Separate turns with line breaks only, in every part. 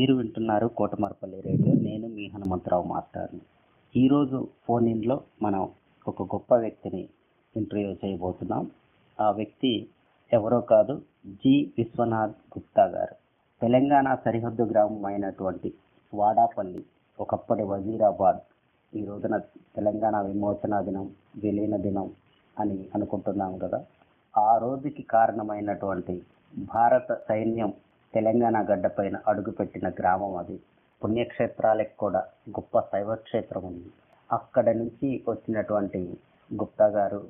మీరు వింటున్నారు కోటమరపల్లి రేడియో. నేను మీ హనుమంతరావు మాస్టర్ని ఈరోజు ఫోన్ ఇన్లో మనం ఒక గొప్ప వ్యక్తిని ఇంటర్వ్యూ చేయబోతున్నాం. ఆ వ్యక్తి ఎవరో కాదు జి. విశ్వనాథ్ గుప్తా గారు. తెలంగాణ సరిహద్దు గ్రామం అయినటువంటి వాడాపల్లి ఒకప్పటి వజీరాబాద్. ఈ రోజున తెలంగాణ విమోచన దినం విలీన దినం అని అనుకుంటున్నాం కదా. ఆ రోజుకి కారణమైనటువంటి భారత సైన్యం తెలంగాణ గడ్డపైన అడుగుపెట్టిన గ్రామం అది. పుణ్యక్షేత్రాలకు కూడా గొప్ప శైవక్షేత్రం ఉంది. అక్కడ నుంచి వచ్చినటువంటి గుప్తా గారు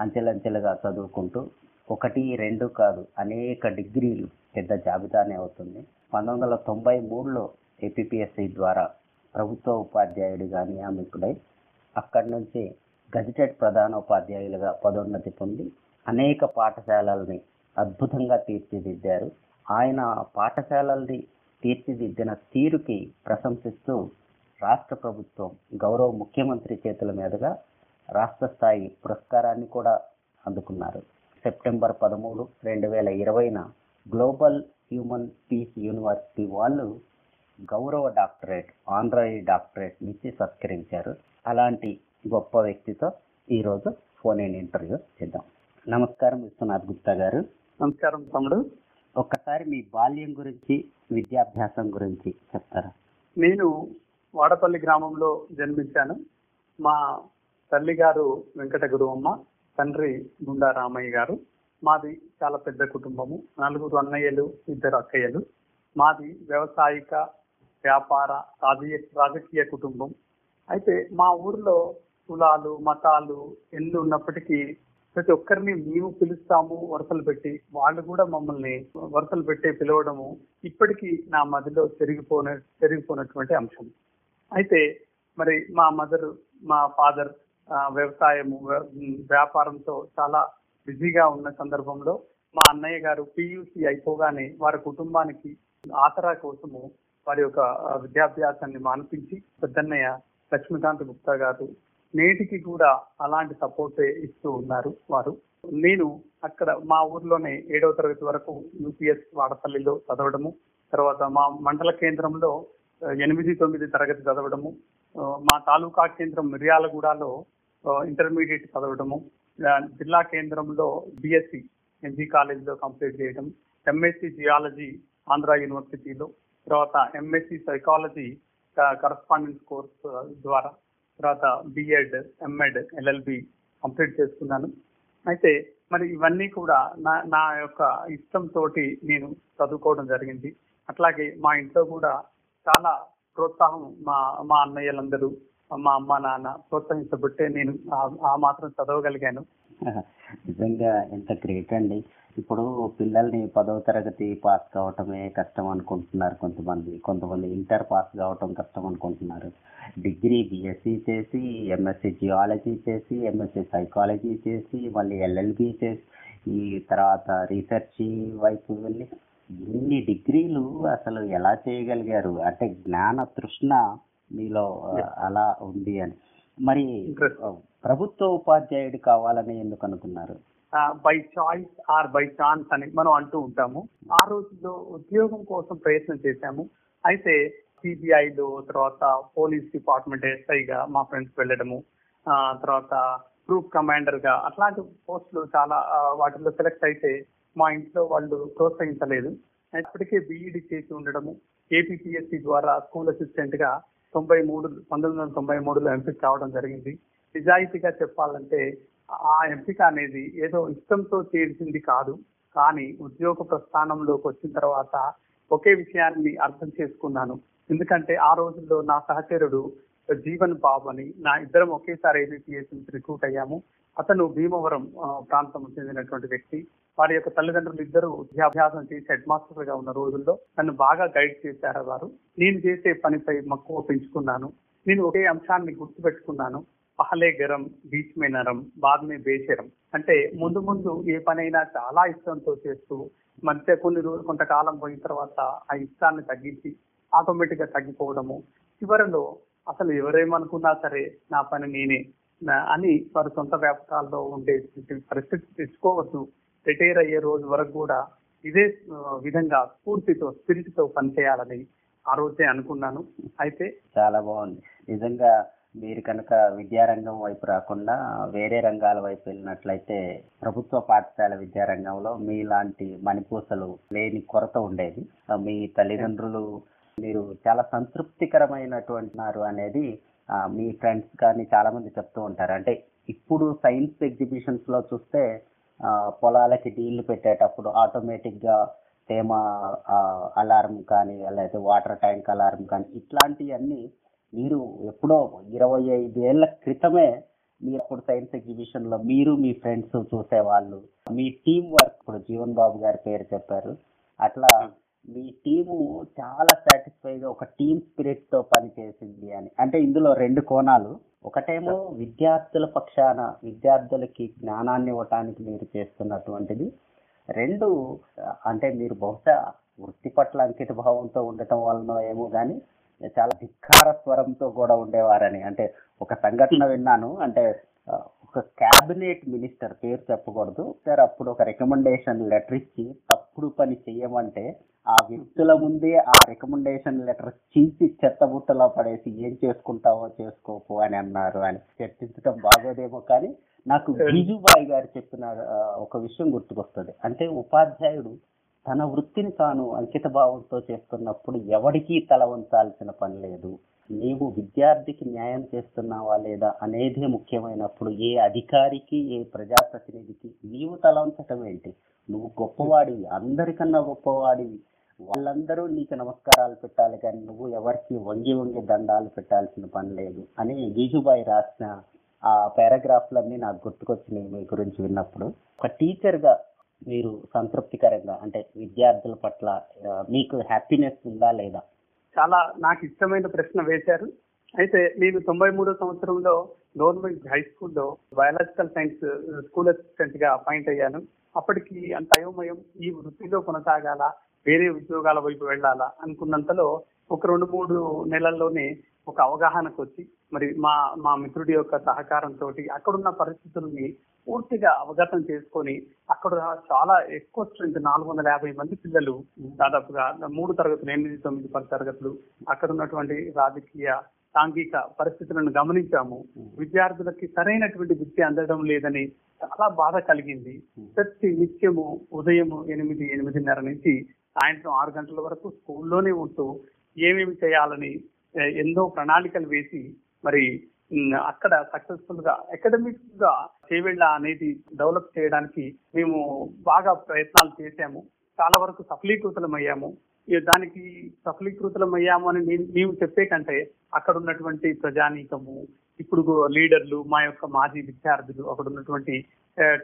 అంచెలంచెలుగా చదువుకుంటూ ఒకటి రెండు కాదు అనేక డిగ్రీలు పెద్ద జాబితానే అవుతుంది. పంతొమ్మిది వందల తొంభై మూడులో ఏపీఎస్సి ద్వారా ప్రభుత్వ ఉపాధ్యాయుడిగా నియామితుడై అక్కడి నుంచి గజిటెడ్ ప్రధానోపాధ్యాయులుగా పదోన్నతి పొంది అనేక పాఠశాలల్ని అద్భుతంగా తీర్చిదిద్దారు. ఆయన పాఠశాలల్ని తీర్చిదిద్దిన తీరుకి ప్రశంసిస్తూ రాష్ట్ర ప్రభుత్వం గౌరవ ముఖ్యమంత్రి చేతుల మీదుగా రాష్ట్ర స్థాయి పురస్కారాన్ని కూడా అందుకున్నారు. సెప్టెంబర్ పదమూడు రెండు వేల ఇరవైన గ్లోబల్ హ్యూమన్ పీస్ యూనివర్సిటీ వాళ్ళు గౌరవ డాక్టరేట్ ఆనరరీ డాక్టరేట్ నుంచి సత్కరించారు. అలాంటి గొప్ప వ్యక్తితో ఈరోజు ఫోన్ ఇన్ ఇంటర్వ్యూ చేద్దాం. నమస్కారం విశ్వనాథ్ గుప్తా గారు.
నమస్కారం తమ్ముడు.
ఒక్కసారి మీ బాల్యం గురించి విద్యాభ్యాసం గురించి చెప్తారా?
నేను వాడపల్లి గ్రామంలో జన్మించాను. మా తల్లిగారు వెంకట గురువమ్మ తండ్రి గుండా రామయ్య గారు. మాది చాలా పెద్ద కుటుంబము. నలుగురు అన్నయ్యలు ఇద్దరు అక్కయ్యలు. మాది వ్యవసాయిక వ్యాపార రాజకీయ రాజకీయ కుటుంబం. అయితే మా ఊర్లో కులాలు మతాలు ఎన్ని ఉన్నప్పటికీ ప్రతి ఒక్కరిని మేము పిలుస్తాము వరుసలు పెట్టి వాళ్ళు కూడా మమ్మల్ని వరుసలు పెట్టి పిలవడము ఇప్పటికీ నా మదిలో చెరిగిపోన జరిగిపోనటువంటి అంశం. అయితే మరి మా మదర్ మా ఫాదర్ వ్యవసాయము వ్యాపారంతో చాలా బిజీగా ఉన్న సందర్భంలో మా అన్నయ్య గారు పియూసి అయిపోగానే వారి కుటుంబానికి ఆసరా కోసము వారి యొక్క విద్యాభ్యాసాన్ని మానిపించి పెద్దన్నయ్య లక్ష్మీకాంత్ గుప్తా గారు నేటికి కూడా అలాంటి సపోర్ట్ ఇస్తూ ఉన్నారు వారు. నేను అక్కడ మా ఊర్లోనే ఏడవ తరగతి వరకు యూపీఎస్ వాడపల్లిలో చదవడము తర్వాత మా మండల కేంద్రంలో ఎనిమిది తొమ్మిది తరగతి చదవడము మా తాలూకా కేంద్రం మిర్యాలగూడలో ఇంటర్మీడియట్ చదవడము జిల్లా కేంద్రంలో బిఎస్సి ఎన్జీ కాలేజీలో కంప్లీట్ చేయడం ఎంఎస్సి జియాలజీ ఆంధ్ర యూనివర్సిటీలో తర్వాత ఎంఎస్సి సైకాలజీ కరస్పాండెన్స్ కోర్స్ ద్వారా తర్వాత బిఎడ్ ఎంఎడ్ ఎల్ఎల్బి కంప్లీట్ చేసుకున్నాను. అయితే మరి ఇవన్నీ కూడా నా నా యొక్క ఇష్టంతో నేను చదువుకోవడం జరిగింది. అట్లాగే మా ఇంట్లో కూడా చాలా ప్రోత్సాహం మా మా అన్నయ్యలందరూ మా అమ్మ నాన్న ప్రోత్సహించబట్టే నేను ఆ- ఆ మాత్రం చదవగలిగాను.
నిజంగా ఎంత గ్రేట్ అండి. ఇప్పుడు పిల్లల్ని పదవ తరగతి పాస్ కావటమే కష్టం అనుకుంటున్నారు కొంతమంది. కొంతమంది ఇంటర్ పాస్ కావటం కష్టం అనుకుంటున్నారు. డిగ్రీ బిఎస్సి చేసి ఎంఎస్సి జియాలజీ చేసి ఎంఎస్సి సైకాలజీ చేసి మళ్ళీ ఎల్ఎల్బి చేసి ఈ తర్వాత రీసెర్చ్ వైపు వెళ్ళి ఇన్ని డిగ్రీలు అసలు ఎలా చేయగలిగారు? అంటే జ్ఞాన తృష్ణ మీలో అలా ఉంది అని. మరి ప్రభుత్వ ఉపాధ్యాయుడు కావాలని ఎందుకు అనుకున్నారు?
By choice or by chance అని మనం అంటూ ఉంటాము. ఆ రోజుల్లో ఉద్యోగం కోసం ప్రయత్నం చేశాము. అయితే సిబిఐలో తర్వాత పోలీస్ డిపార్ట్మెంట్ ఎస్ఐగా మా ఫ్రెండ్స్ వెళ్ళడము తర్వాత గ్రూప్ కమాండర్గా అట్లాంటి పోస్టులు చాలా వాటిలో వాటిల్లో సెలెక్ట్ అయితే మా ఇంట్లో వాళ్ళు ప్రోత్సహించలేదు. ఇప్పటికే బీఈడి చేసి ఉండడము ఏపీపీఎస్సీ ద్వారా స్కూల్ అసిస్టెంట్గా తొంభై మూడు పంతొమ్మిది వందల తొంభై మూడులో ఎంపిక కావడం జరిగింది. నిజాయితీగా చెప్పాలంటే ఆ ఎంపిక అనేది ఏదో ఇష్టంతో చేసింది కాదు. కానీ ఉద్యోగ ప్రస్థానంలోకి వచ్చిన తర్వాత ఒకే విషయాన్ని అర్థం చేసుకున్నాను. ఎందుకంటే ఆ రోజుల్లో నా సహచరుడు జీవన్ బాబు అని నా ఇద్దరం ఒకేసారి ఏబిపిఎస్ రిక్రూట్ అయ్యాము. అతను భీమవరం ప్రాంతం చెందినటువంటి వ్యక్తి. వారి యొక్క తల్లిదండ్రులు ఇద్దరు విద్యాభ్యాసం చేసి హెడ్ మాస్టర్గా ఉన్న రోజుల్లో నన్ను బాగా గైడ్ చేశారు వారు. నేను చేసే పనిపై మక్కువ పెంచుకున్నాను. నేను ఒకే అంశాన్ని గుర్తుపెట్టుకున్నాను. పహలే గరం బీచ్ మే నరం బాద్ మే బేషరం. అంటే ముందు ముందు ఏ పనైనా చాలా ఇష్టంతో చేస్తూ మధ్య కొన్ని రోజులు కొంతకాలం పోయిన తర్వాత ఆ ఇష్టాన్ని తగ్గించి ఆటోమేటిక్గా తగ్గిపోవడము. చివరిలో అసలు ఎవరేమనుకున్నా సరే నా పని నేనే అని వారి సొంత వ్యాపకాల్లో ఉండే పరిస్థితి తెచ్చుకోవద్దు. రిటైర్ అయ్యే రోజు వరకు కూడా ఇదే విధంగా స్ఫూర్తితో స్పిరిట్తో పనిచేయాలని ఆ రోజే అనుకున్నాను. అయితే
చాలా బాగుంది. నిజంగా మీరు కనుక విద్యారంగం వైపు రాకుండా వేరే రంగాల వైపు వెళ్ళినట్లయితే ప్రభుత్వ పాఠశాల విద్యారంగంలో మీలాంటి మణిపూసలు లేని కొరత ఉండేది. మీ తల్లిదండ్రులు మీరు చాలా సంతృప్తికరమైనటువంటిన్నారు అనేది మీ ఫ్రెండ్స్ కానీ చాలా మంది చెప్తూ ఉంటారు. అంటే ఇప్పుడు సైన్స్ ఎగ్జిబిషన్స్లో చూస్తే పొలాలకి నీళ్ళు పెట్టేటప్పుడు ఆటోమేటిక్గా తేమ అలారం కానీ లేకపోతే వాటర్ ట్యాంక్ అలారం కానీ ఇట్లాంటివన్నీ మీరు ఎప్పుడో ఇరవై ఐదేళ్ళ క్రితమే మీరు అప్పుడు సైన్స్ ఎగ్జిబిషన్లో మీరు మీ ఫ్రెండ్స్ చూసేవాళ్ళు. మీ టీం వర్క్ ఇప్పుడు జీవన్ బాబు గారి పేరు చెప్పారు. అట్లా మీ టీము చాలా సాటిస్ఫైగా ఒక టీమ్ స్పిరిట్తో పనిచేసింది అని. అంటే ఇందులో రెండు కోణాలు. ఒకటేమో విద్యార్థుల పక్షాన విద్యార్థులకి జ్ఞానాన్ని ఇవ్వటానికి మీరు చేస్తున్నటువంటిది. రెండు అంటే మీరు బహుశా వృత్తి పట్ల అంకిత భావంతో ఉండటం వలన ఏమో కానీ చాలా ధిక్కార స్వరంతో కూడా ఉండేవారని. అంటే ఒక సంఘటన విన్నాను. అంటే ఒక క్యాబినెట్ మినిస్టర్ పేరు చెప్పకూడదు. సార్ అప్పుడు ఒక రికమెండేషన్ లెటర్ ఇచ్చి తప్పుడు పని చెయ్యమంటే ఆ వ్యక్తుల ముందే ఆ రికమెండేషన్ లెటర్ చించి చెత్తబుట్టలో పడేసి ఏం చేసుకుంటావో చేసుకోపు అని అన్నారు అని. చర్చించడం బాగోదేమో కానీ నాకు బీజుబాయి గారు చెప్పిన ఒక విషయం గుర్తుకొస్తుంది. అంటే ఉపాధ్యాయుడు తన వృత్తిని తాను అంకిత భావంతో చేస్తున్నప్పుడు ఎవరికీ తల వంచాల్సిన పని లేదు. నీవు విద్యార్థికి న్యాయం చేస్తున్నావా లేదా అనేది ముఖ్యమైనప్పుడు ఏ అధికారికి ఏ ప్రజాప్రతినిధికి నీవు తల వంచటం ఏంటి? నువ్వు గొప్పవాడివి అందరికన్నా గొప్పవాడివి. వాళ్ళందరూ నీకు నమస్కారాలు పెట్టాలి కానీ నువ్వు ఎవరికి వంగి వంగి దండాలు పెట్టాల్సిన పని లేదు అని గీజుబాయి రాసిన ఆ పారాగ్రాఫ్లన్నీ నాకు గుర్తుకొచ్చినాయి మీ గురించి విన్నప్పుడు. ఒక టీచర్గా మీరు సంతృప్తికరంగా అంటే విద్యార్థుల పట్ల మీకు హ్యాపీనెస్ ఉందా లేదా?
చాలా నాకు ఇష్టమైన ప్రశ్న వేశారు. అయితే నేను తొంభై మూడో సంవత్సరంలో గవర్నమెంట్ హై స్కూల్లో బయాలజికల్ సైన్స్ స్కూల్ అసిస్టెంట్గా అపాయింట్ అయ్యాను. అప్పటికి అంత అయోమయం ఈ వృత్తిలో కొనసాగాల వేరే ఉద్యోగాల వైపు వెళ్ళాలా అనుకున్నంతలో ఒక రెండు మూడు నెలల్లోనే ఒక అవగాహనకు వచ్చి మరి మా మా మిత్రుడి యొక్క సహకారంతో అక్కడున్న పరిస్థితుల్ని పూర్తిగా అవగతం చేసుకొని అక్కడ చాలా ఎక్కువ స్ట్రెంత్ నాలుగు వందల యాభై మంది పిల్లలు దాదాపుగా మూడు తరగతులు ఎనిమిది తొమ్మిది పది తరగతులు అక్కడ ఉన్నటువంటి రాజకీయ సాంఘిక పరిస్థితులను గమనించాము. విద్యార్థులకి సరైనటువంటి విద్య అందడం లేదని చాలా బాధ కలిగింది. ప్రతి నిత్యము ఉదయము ఎనిమిది ఎనిమిదిన్నర నుంచి సాయంత్రం ఆరు గంటల వరకు స్కూల్లోనే ఉంటూ ఏమేమి చేయాలని ఎన్నో ప్రణాళికలు వేసి మరి అక్కడ సక్సెస్ఫుల్గా అకాడమిక్గా చేవేళ్ళ అనేది డెవలప్ చేయడానికి మేము బాగా ప్రయత్నాలు చేశాము. చాలా వరకు సఫలీకృతమయ్యాము అయ్యాము దానికి సఫలీకృతులం అయ్యాము అని నేను- మేము చెప్పే కంటే అక్కడ ఉన్నటువంటి ప్రజానీకము ఇప్పుడు లీడర్లు మా యొక్క మాజీ విద్యార్థులు అక్కడ ఉన్నటువంటి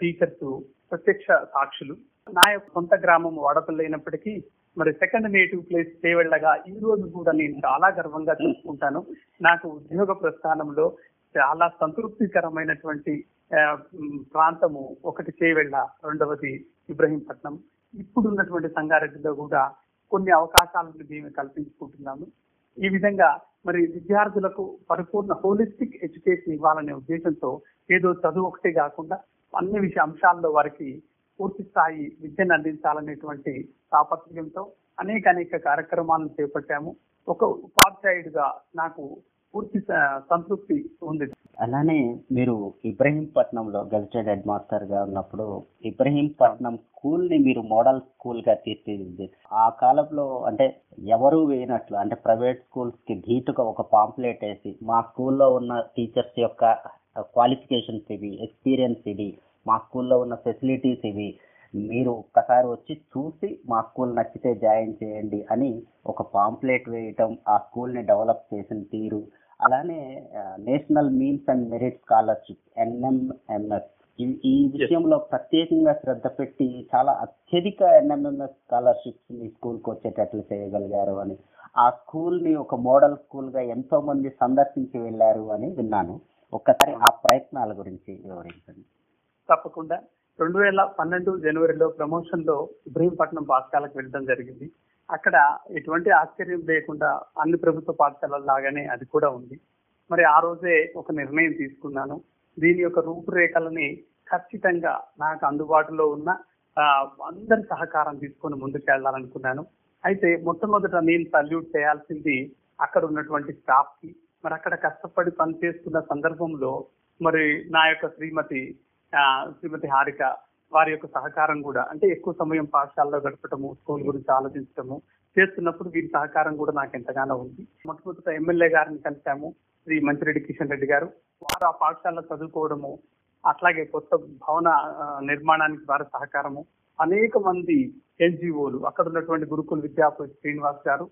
టీచర్స్ ప్రత్యక్ష సాక్షులు నా యొక్క సొంత గ్రామం వాడపల్లి అయినప్పటికీ మరి సెకండ్ నేటివ్ ప్లేస్ చేయవెళ్ళగా ఈ రోజు కూడా నేను చాలా గర్వంగా చూసుకుంటాను. నాకు ఉద్యోగ ప్రస్థానంలో చాలా సంతృప్తికరమైనటువంటి ప్రాంతము ఒకటి చేవెళ్ళ రెండవది ఇబ్రహీంపట్నం. ఇప్పుడున్నటువంటి సంగారెడ్డిలో కూడా కొన్ని అవకాశాలను మేము కల్పించుకుంటున్నాము. ఈ విధంగా మరి విద్యార్థులకు పరిపూర్ణ హోలిస్టిక్ ఎడ్యుకేషన్ ఇవ్వాలనే ఉద్దేశంతో ఏదో చదువు ఒకటే కాకుండా అన్ని విషయ అంశాల్లో వారికి పూర్తి స్థాయి విద్యను అందించాలనేటువంటి తాపత్రయంతో అనేక అనేక కార్యక్రమాలను చేపట్టాము. ఒక ఉపాధ్యాయుడిగా నాకు పూర్తి సంతృప్తి ఉంది.
అలానే మీరు ఇబ్రహీంపట్నంలో గజిటెడ్ హెడ్ మాస్టర్గా ఉన్నప్పుడు ఇబ్రహీంపట్నం స్కూల్ని మీరు మోడల్ స్కూల్గా తీర్చిదిద్ది ఆ కాలంలో అంటే ఎవరు వేయనట్లు అంటే ప్రైవేట్ స్కూల్స్కి ధీటుగా ఒక పాంప్లెట్ వేసి మా స్కూల్లో ఉన్న టీచర్స్ యొక్క క్వాలిఫికేషన్స్ ఇవి ఎక్స్పీరియన్స్ ఇది మా స్కూల్లో ఉన్న ఫెసిలిటీస్ ఇవి. మీరు ఒక్కసారి వచ్చి చూసి మా స్కూల్ నచ్చితే జాయిన్ చేయండి అని ఒక పాంప్లెట్ వేయటం ఆ స్కూల్ని డెవలప్ చేసిన తీరు. అలానే national means and merit scholarship NMMS. ఈ విషయంలో ప్రత్యేకంగా శ్రద్ధ పెట్టి చాలా అత్యధిక ఎన్ఎంఎంఎస్ స్కాలర్షిప్స్ మీ స్కూల్కి వచ్చేటట్లు చేయగలిగారు అని ఆ స్కూల్ని ఒక మోడల్ స్కూల్గా ఎంతో మంది సందర్శించి వెళ్ళారు అని విన్నాను. ఒక్కసారి ఆ ప్రయత్నాల గురించి వివరించండి.
తప్పకుండా రెండు వేల పన్నెండు జనవరిలో ప్రమోషన్లో ఇబ్రహీంపట్నం పాఠశాలకు వెళ్ళడం జరిగింది. అక్కడ ఎటువంటి ఆశ్చర్యం లేకుండా అన్ని ప్రభుత్వ పాఠశాలల లాగానే అది కూడా ఉంది. మరి ఆ రోజే ఒక నిర్ణయం తీసుకున్నాను. దీని యొక్క రూపురేఖలని ఖచ్చితంగా నాకు అందుబాటులో ఉన్న అందరి సహకారం తీసుకొని ముందుకు వెళ్ళాలనుకున్నాను అయితే మొట్టమొదట నేను సల్యూట్ చేయాల్సింది అక్కడ ఉన్నటువంటి స్టాఫ్కి మరి అక్కడ కష్టపడి పనిచేస్తున్న సందర్భంలో మరి నా యొక్క శ్రీమతి శ్రీమతి హారిక వారి యొక్క సహకారం కూడా అంటే ఎక్కువ సమయం పాఠశాలలో గడపటము స్కూల్ గురించి ఆలోచించటము చేస్తున్నప్పుడు వీరి సహకారం కూడా నాకు ఎంతగానో ఉంది. మొట్టమొదట ఎమ్మెల్యే గారిని కలిశాము శ్రీ మంచిరెడ్డి కిషన్ రెడ్డి గారు. వారు ఆ పాఠశాలలో చదువుకోవడము అట్లాగే కొత్త భవన నిర్మాణానికి వారి సహకారము అనేక మంది ఎన్జిఓలు అక్కడ ఉన్నటువంటి గురుకుల విద్యాపతి శ్రీనివాస్ గారు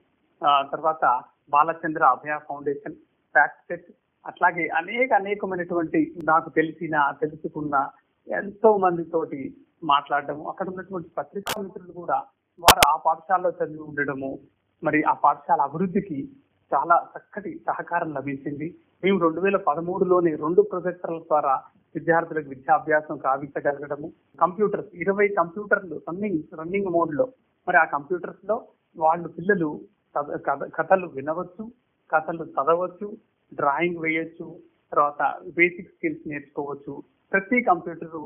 తర్వాత బాలచంద్ర అభయ ఫౌండేషన్ ఫ్యాక్టెక్ అట్లాగే అనేక అనేకమైనటువంటి నాకు తెలిసిన తెలుసుకున్న ఎంతో మందితోటి మాట్లాడటము అక్కడ ఉన్నటువంటి పత్రికా మిత్రులు కూడా వారు ఆ పాఠశాలలో చదివి ఉండడము మరి ఆ పాఠశాల అభివృద్ధికి చాలా చక్కటి సహకారం లభించింది. మేము రెండు వేల పదమూడులోనే రెండు ప్రొజెక్టర్ల ద్వారా విద్యార్థులకు విద్యాభ్యాసం కావించగలగడము. కంప్యూటర్స్ ఇరవై కంప్యూటర్లు రన్నింగ్ రన్నింగ్ మోడ్లో మరి ఆ కంప్యూటర్స్లో వాళ్ళు పిల్లలు కథ- కథలు వినవచ్చు కథలు చదవచ్చు డ్రాయింగ్ వేయొచ్చు తర్వాత బేసిక్ స్కిల్స్ నేర్చుకోవచ్చు. ప్రతి కంప్యూటర్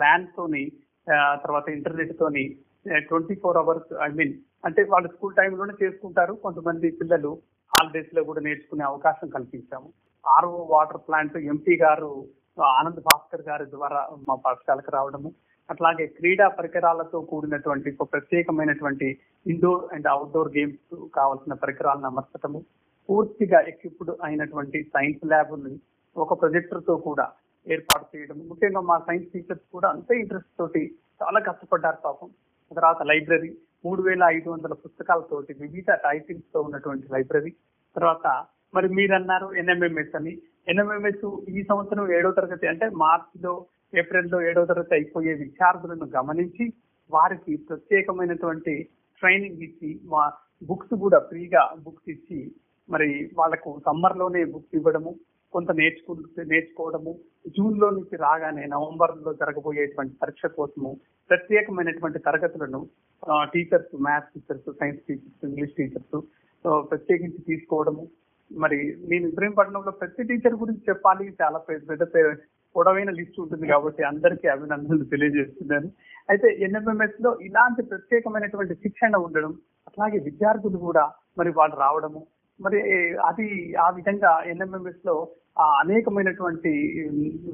ల్యాండ్ తోని తర్వాత ఇంటర్నెట్ తోని twenty four hours I mean అంటే వాళ్ళు స్కూల్ టైంలోనే చేసుకుంటారు. కొంతమంది పిల్లలు హాలిడేస్లో కూడా నేర్చుకునే అవకాశం కల్పించాము. RO water plant MP garu Anand Bhaskar గారి ద్వారా మా పాఠశాలకు రావడము. అట్లాగే క్రీడా పరికరాలతో కూడినటువంటి ఒక ప్రత్యేకమైనటువంటి ఇండోర్ అండ్ అవుట్డోర్ గేమ్స్ కావాల్సిన పరికరాలను అమర్చటము. పూర్తిగా ఎక్విప్డ్ అయినటువంటి సైన్స్ ల్యాబ్ ఒక ప్రొజెక్టర్తో కూడా ఏర్పాటు చేయడం. ముఖ్యంగా మా సైన్స్ టీచర్స్ కూడా అంతే ఇంట్రెస్ట్ తోటి చాలా కష్టపడ్డారు పాపం. తర్వాత లైబ్రరీ మూడు వేల ఐదు వందల పుస్తకాలతోటి వివిధ టైటిల్స్తో ఉన్నటువంటి లైబ్రరీ తర్వాత మరి మీరు అన్నారు ఎన్ఎంఎంఎస్ అని. ఎన్ఎంఎంఎస్ ఈ సంవత్సరం ఏడో తరగతి అంటే మార్చిలో ఏప్రిల్లో ఏడో తరగతి అయిపోయే విద్యార్థులను గమనించి వారికి ప్రత్యేకమైనటువంటి ట్రైనింగ్ ఇచ్చి మా బుక్స్ కూడా ఫ్రీగా బుక్స్ ఇచ్చి మరి వాళ్ళకు సమ్మర్లోనే బుక్స్ ఇవ్వడము కొంత నేర్చుకు నేర్చుకోవడము జూన్లో నుంచి రాగానే నవంబర్లో జరగబోయేటువంటి పరీక్ష కోసము ప్రత్యేకమైనటువంటి తరగతులను teachers maths teachers science teachers English teachers ప్రత్యేకించి తీసుకోవడము. మరి నేను ఇబ్రహీంపట్నంలో ప్రతి టీచర్ గురించి చెప్పాలి చాలా పెద్ద పెద్ద పెద్ద పొడవైన లిస్ట్ ఉంటుంది కాబట్టి అందరికీ అభినందనలు తెలియజేస్తున్నాను. అయితే ఎన్ఎంఎంఎస్లో ఇలాంటి ప్రత్యేకమైనటువంటి శిక్షణ ఉండడం అట్లాగే విద్యార్థులు కూడా మరి వాళ్ళు రావడము మరి అది ఆ విధంగా ఎన్ఎంఎంఎస్లో అనేకమైనటువంటి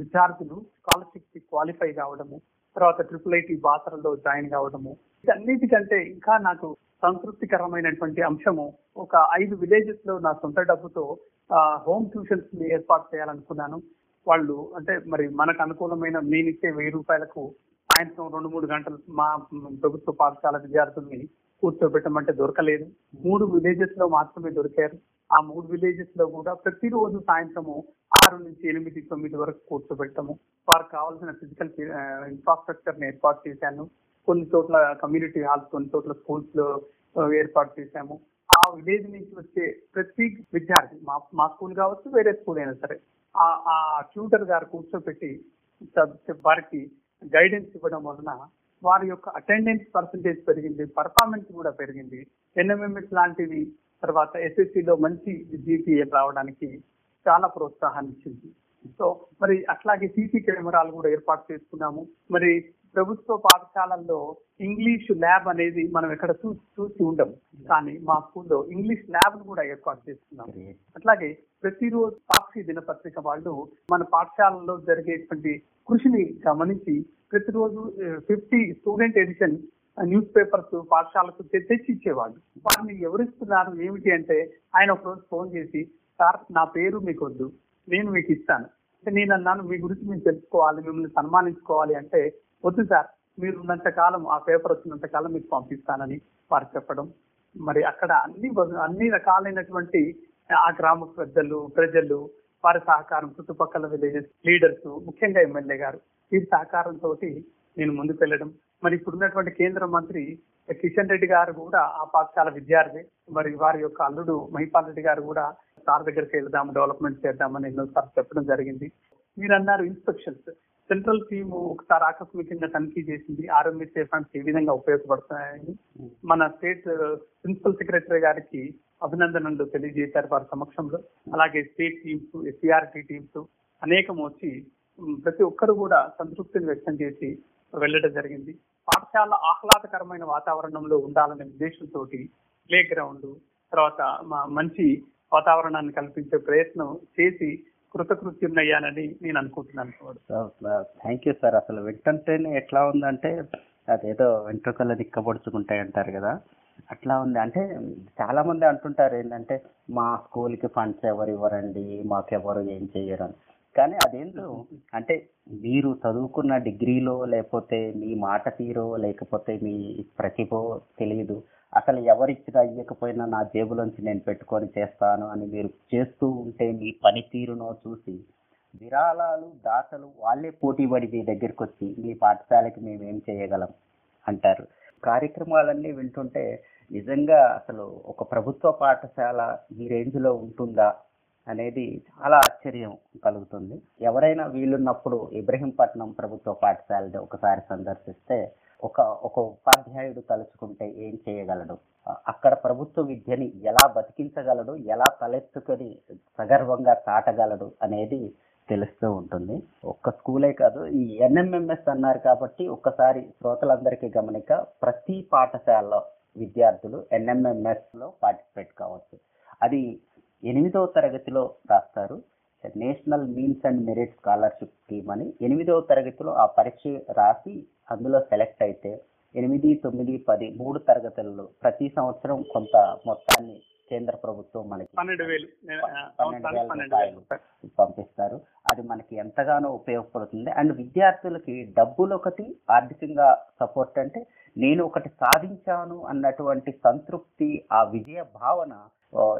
విద్యార్థులు స్కాలర్షిప్కి క్వాలిఫై కావడము తర్వాత ట్రిపుల్ ఐటీ బాసరలో జాయిన్ కావడము ఇదన్నిటికంటే ఇంకా నాకు సంతృప్తికరమైనటువంటి అంశము ఒక ఐదు విలేజెస్లో నా సొంత డబ్బుతో హోమ్ ట్యూషన్స్ని ఏర్పాటు చేయాలనుకున్నాను. వాళ్ళు అంటే మరి మనకు అనుకూలమైన నేను ఇచ్చే వెయ్యి రూపాయలకు సాయంత్రం రెండు మూడు గంటలు మా ప్రభుత్వ పాఠశాల విద్యార్థుల్ని కూర్చోబెట్టమంటే దొరకలేదు. మూడు విలేజెస్లో మాత్రమే దొరికారు. ఆ మూడు విలేజెస్లో కూడా ప్రతిరోజు సాయంత్రము ఆరు నుంచి ఎనిమిది తొమ్మిది వరకు కూర్చోబెట్టము. వారికి కావాల్సిన ఫిజికల్ ఇన్ఫ్రాస్ట్రక్చర్ని ఏర్పాటు చేశాను. కొన్ని చోట్ల కమ్యూనిటీ హాల్స్ కొన్ని చోట్ల స్కూల్స్లో ఏర్పాటు చేశాము. ఆ విలేజ్ నుంచి వచ్చే ప్రతి విద్యార్థి మా మా స్కూల్ కావచ్చు వేరే స్కూల్ అయినా సరే ఆ ఆ ట్యూటర్ గారు కూర్చోబెట్టి వారికి గైడెన్స్ ఇవ్వడం వలన వారి యొక్క అటెండెన్స్ పర్సంటేజ్ పెరిగింది పర్ఫార్మెన్స్ కూడా పెరిగింది. ఎన్ఎంఎంఎస్ లాంటివి తర్వాత ఎస్ఎస్సిలో మంచి జీపీఏ రావడానికి చాలా ప్రోత్సాహాన్ని ఇచ్చింది. సో మరి అట్లాగే సీసీ కెమెరాలు కూడా ఏర్పాటు చేసుకున్నాము. మరి ప్రభుత్వ పాఠశాలల్లో ఇంగ్లీష్ ల్యాబ్ అనేది మనం ఎక్కడ చూసి చూసి ఉండము. కానీ మా స్కూల్లో ఇంగ్లీష్ ల్యాబ్ కూడా ఏర్పాటు చేసుకున్నాము అట్లాగే ప్రతిరోజు సాక్షి దినపత్రిక వాళ్ళు మన పాఠశాలలో జరిగేటువంటి కృషిని గమనించి ప్రతిరోజు fifty student edition newspapers పాఠశాలకు తెచ్చి ఇచ్చేవాళ్ళు వాటిని ఎవరిస్తున్నారు ఏమిటి అంటే ఆయన ఒక రోజు ఫోన్ చేసి సార్ నా పేరు మీకు వద్దు నేను మీకు ఇస్తాను. అంటే నేను అన్నాను మీ గురించి మేము తెలుసుకోవాలి మిమ్మల్ని సన్మానించుకోవాలి అంటే వద్దు సార్ మీరు ఉన్నంత కాలం ఆ పేపర్ వచ్చినంత కాలం మీకు పంపిస్తానని వారు చెప్పడం. మరి అక్కడ అన్ని అన్ని రకాలైనటువంటి ఆ గ్రామ పెద్దలు ప్రజలు వారి సహకారం చుట్టుపక్కల విలేజెస్ లీడర్స్ ముఖ్యంగా ఎమ్మెల్యే గారు వీరి సహకారంతో నేను ముందుకు వెళ్ళడం. మరి ఇప్పుడున్నటువంటి కేంద్ర మంత్రి కిషన్ రెడ్డి గారు కూడా ఆ పాఠశాల విద్యార్థి. మరి వారి యొక్క అల్లుడు మహిపాల్ రెడ్డి గారు కూడా సార్ దగ్గరికి వెళ్దాం డెవలప్మెంట్ చేద్దామని ఎన్నోసార్లు చెప్పడం జరిగింది. మీరు అన్నారు ఇన్స్పెక్షన్స్. సెంట్రల్ టీమ్ ఒకసారి ఆకస్మికంగా తనిఖీ చేసింది. ఆర్ఎంఎస్ఏ ఫండ్స్ ఏ విధంగా ఉపయోగపడుతున్నాయని మన స్టేట్ ప్రిన్సిపల్ సెక్రటరీ గారికి అభినందనలు తెలియజేశారు వారి సమక్షంలో. అలాగే స్టేట్ టీమ్స్ ఎస్సీఆర్టీ టీమ్స్ అనేకం వచ్చి ప్రతి ఒక్కరు కూడా సంతృప్తిని వ్యక్తం చేసి వెళ్ళడం జరిగింది. పాఠశాల ఆహ్లాదకరమైన వాతావరణంలో ఉండాలనే ఉద్దేశంతో ప్లే గ్రౌండ్ తర్వాత మంచి వాతావరణాన్ని కల్పించే ప్రయత్నం చేసి కృతకృత్యున్నయ్యానని నేను అనుకుంటున్నాను సార్
థ్యాంక్ యూ సార్ అసలు వింటుంటేనే ఎట్లా ఉందంటే అదేదో వెంట్రుకలు దిక్కబడుచుకుంటాయి అంటారు కదా. అట్లా ఉంది. అంటే చాలా మంది అంటుంటారు ఏంటంటే మా స్కూల్కి ఫండ్స్ ఎవరు ఇవ్వరండి మాకెవరు ఏం చేయరు అని. కానీ అదేంటో అంటే మీరు చదువుకున్న డిగ్రీలో లేకపోతే మీ మాట తీరో లేకపోతే మీ ప్రతిభో తెలియదు. అసలు ఎవరిచ్చినా ఇవ్వకపోయినా నా జేబులోంచి నేను పెట్టుకొని చేస్తాను అని మీరు చేస్తూ ఉంటే మీ పనితీరునో చూసి విరాళాలు దాతలు వాళ్ళే పోటీ పడి మీ దగ్గరికి వచ్చి మీ పాఠశాలకి మేము ఏం చేయగలం అంటారు. కార్యక్రమాలన్నీ వింటుంటే నిజంగా అసలు ఒక ప్రభుత్వ పాఠశాల ఈ రేంజ్లో ఉంటుందా అనేది చాలా ఆశ్చర్యం కలుగుతుంది. ఎవరైనా వీలున్నప్పుడు ఇబ్రహీంపట్నం ప్రభుత్వ పాఠశాలని ఒకసారి సందర్శిస్తే ఒక ఒక ఉపాధ్యాయుడు తలుచుకుంటే ఏం చేయగలడు? అక్కడ ప్రభుత్వ విద్యని ఎలా బతికించగలడు? ఎలా తలెత్తుకొని సగర్వంగా చాటగలడు అనేది తెలుస్తూ ఉంటుంది. ఒక్క స్కూలే కాదు ఈ ఎన్ఎంఎంఎస్ అన్నారు కాబట్టి ఒక్కసారి శ్రోతలందరికీ గమనిక ప్రతి పాఠశాలలో విద్యార్థులు ఎన్ఎంఎంఎస్లో పార్టిసిపేట్ కావచ్చు. అది ఎనిమిదవ తరగతిలో రాస్తారు. National means and merit scholarship scheme అని ఎనిమిదవ తరగతిలో ఆ పరీక్ష రాసి అందులో సెలెక్ట్ అయితే ఎనిమిది తొమ్మిది పది మూడు తరగతుల్లో ప్రతి సంవత్సరం కొంత మొత్తాన్ని కేంద్ర ప్రభుత్వం మనకి
పన్నెండు వేలు.
పంపిస్తారు. అది మనకి ఎంతగానో ఉపయోగపడుతుంది. అండ్ విద్యార్థులకి డబ్బులు ఒకటి ఆర్థికంగా సపోర్ట్ అంటే నేను ఒకటి సాధించాను అన్నటువంటి సంతృప్తి ఆ విజయ భావన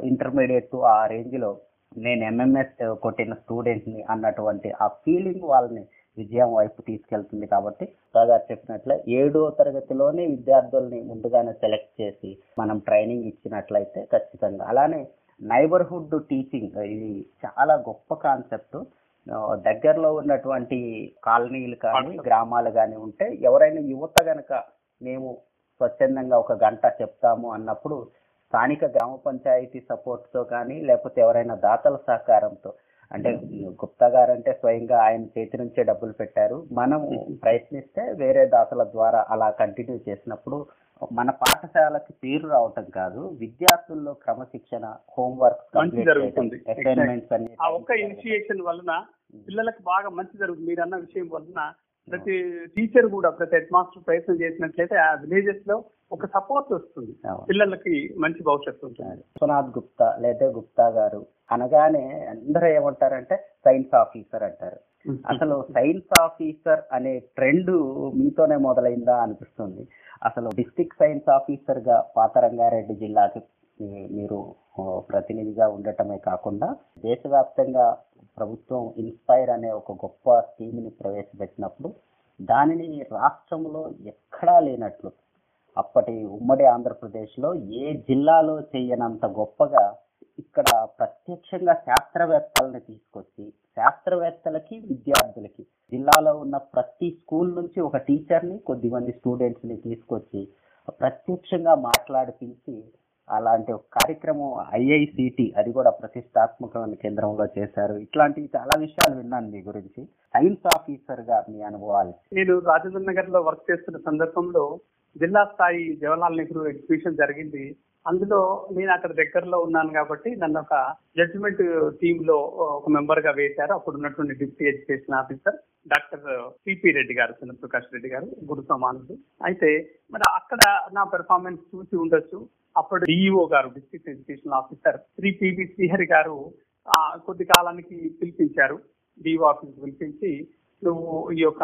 ఇంటర్మీడియట్ ఆ రేంజ్లో నేను ఎంఎంఎస్ కొట్టిన స్టూడెంట్ని అన్నటువంటి ఆ ఫీలింగ్ వాళ్ళని విజయం వైపు తీసుకెళ్తుంది కాబట్టి బాగా చెప్పినట్లే ఏడో తరగతిలోనే విద్యార్థుల్ని ముందుగానే సెలెక్ట్ చేసి మనం ట్రైనింగ్ ఇచ్చినట్లయితే ఖచ్చితంగా. అలానే నైబర్హుడ్ టీచింగ్ ఇది చాలా గొప్ప కాన్సెప్ట్ దగ్గరలో ఉన్నటువంటి కాలనీలు కానీ గ్రామాలు కానీ ఉంటే ఎవరైనా యువత గనక మేము స్వచ్ఛందంగా ఒక గంట చెప్తాము అన్నప్పుడు స్థానిక గ్రామ పంచాయతీ సపోర్ట్తో కానీ లేకపోతే ఎవరైనా దాతల సహకారంతో. అంటే గుప్తా గారు అంటే స్వయంగా ఆయన చేతి నుంచే డబ్బులు పెట్టారు. మనం ప్రయత్నిస్తే వేరే దాతల ద్వారా అలా కంటిన్యూ చేసినప్పుడు మన పాఠశాలకి పేరు రావటం కాదు విద్యార్థుల్లో క్రమశిక్షణ హోంవర్క్
ఒక్క ఇనిషియేషన్ వలన పిల్లలకు బాగా మంచి జరుగుతుంది. మీరు అన్న విషయం వలన ప్రతి టీచర్ కూడా ప్రతి హెడ్ మాస్టర్ ప్రయత్నం చేసినట్లయితే ఆ విలేజెస్లో ఒక సపోర్ట్ వస్తుంది. పిల్లలకి మంచి భవిష్యత్తు ఉంటుంది.
విశ్వనాథ్ గుప్తా లేదా గుప్తా గారు అనగానే అందరూ ఏమంటారంటే సైన్స్ ఆఫీసర్ అంటారు. అసలు సైన్స్ ఆఫీసర్ అనే ట్రెండ్ మీతోనే మొదలైందా అనిపిస్తుంది. అసలు డిస్ట్రిక్ట్ సైన్స్ ఆఫీసర్గా పాతరంగారెడ్డి జిల్లాకి మీరు ప్రతినిధిగా ఉండటమే కాకుండా దేశవ్యాప్తంగా ప్రభుత్వం ఇన్స్పైర్ అనే ఒక గొప్ప స్కీమ్ని ప్రవేశపెట్టినప్పుడు దానిని రాష్ట్రంలో ఎక్కడా లేనట్లు అప్పటి ఉమ్మడి ఆంధ్రప్రదేశ్లో ఏ జిల్లాలో చేయనంత గొప్పగా ఇక్కడ ప్రత్యక్షంగా శాస్త్రవేత్తలని తీసుకొచ్చి శాస్త్రవేత్తలకి విద్యార్థులకి జిల్లాలో ఉన్న ప్రతి స్కూల్ నుంచి ఒక టీచర్ని కొద్దిమంది స్టూడెంట్స్ని తీసుకొచ్చి ప్రత్యక్షంగా మాట్లాడిపించి అలాంటి ఒక కార్యక్రమం ఐఐసిటి అది కూడా ప్రతిష్టాత్మకమైన కేంద్రంలో చేశారు. ఇట్లాంటి చాలా విషయాలు విన్నాను మీ గురించి. సైన్స్ ఆఫీసర్గా మీ అనుభవాలు.
నేను రాజేంద్ర నగర్లో వర్క్ చేస్తున్న సందర్భంలో జిల్లా స్థాయి జవహర్లాల్ నెహ్రూ ఎగ్జిబిషన్ జరిగింది. అందులో నేను అక్కడ దగ్గరలో ఉన్నాను కాబట్టి నన్ను ఒక జడ్జిమెంట్ టీమ్లో ఒక మెంబర్గా వేశారు. అప్పుడు ఉన్నటువంటి deputy education officer doctor CP Reddy garu Prakash Reddy గారు గురు సమానుడు అయితే మరి అక్కడ నా పెర్ఫార్మెన్స్ చూసి ఉండొచ్చు. అప్పుడు DEO garu district education officer Shri PV Srihari garu కొద్ది కాలానికి పిలిపించారు. డిఓ ఆఫీస్ పిలిపించి నువ్వు ఈ యొక్క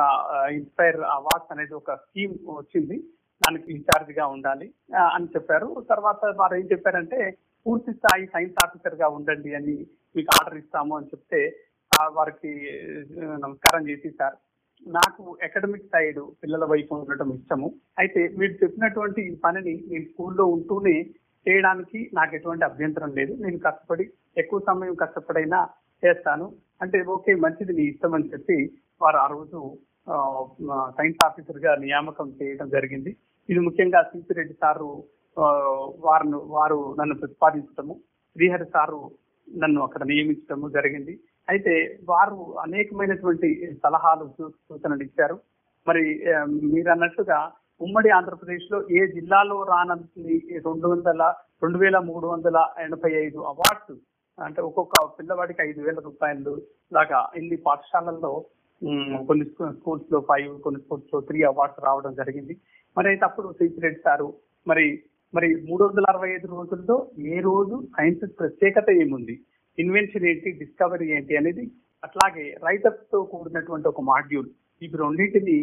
ఇన్స్పైర్ అవార్డ్స్ అనేది ఒక స్కీమ్ వచ్చింది. దానికి ఇన్ఛార్జ్గా ఉండాలి అని చెప్పారు. తర్వాత వారు ఏం చెప్పారంటే పూర్తి స్థాయి సైన్స్ ఆఫీసర్గా ఉండండి అని మీకు ఆర్డర్ ఇస్తాము అని చెప్తే వారికి నమస్కారం చేసి సార్ నాకు అకాడమిక్ సైడ్ పిల్లల వైపు ఉండటం ఇష్టము. అయితే మీరు చెప్పినటువంటి ఈ పనిని నేను స్కూల్లో ఉంటూనే చేయడానికి నాకు ఎటువంటి అభ్యంతరం లేదు. నేను కష్టపడి ఎక్కువ సమయం కష్టపడైనా చేస్తాను. అంటే ఓకే మంచిది నీ ఇష్టం అని చెప్పి వారు ఆ రోజు సైన్స్ ఆఫీసర్గా నియామకం చేయడం జరిగింది. ఇది ముఖ్యంగా సిపి రెడ్డి సారు వారు వారు నన్ను ప్రతిపాదించడము శ్రీహరి సారు నన్ను అక్కడ నియమించడము జరిగింది. అయితే వారు అనేకమైనటువంటి సలహాలు సూచనలు ఇచ్చారు. మరి మీరు అన్నట్టుగా ఉమ్మడి ఆంధ్రప్రదేశ్లో ఏ జిల్లాలో రానంతని రెండు వందల రెండు వేల మూడు వందల ఎనభై ఐదు అవార్డ్స్ అంటే ఒక్కొక్క పిల్లవాడికి ఐదు వేల రూపాయలు లాగా ఇన్ని పాఠశాలల్లో కొన్ని స్కూల్స్లో ఫైవ్ కొన్ని స్కూల్స్లో త్రీ అవార్డ్స్ రావడం జరిగింది. మరి అయితే అప్పుడు రెడ్డి సారు మరి మరి మూడు వందల అరవై ఐదు రోజుల్లో ఏ రోజు సైన్స్ ప్రత్యేకత ఏముంది? ఇన్వెన్షన్ ఏంటి? డిస్కవరీ ఏంటి? అనేది అట్లాగే రైటర్స్తో కూడినటువంటి ఒక మాడ్యూల్. ఇవి రెండింటిని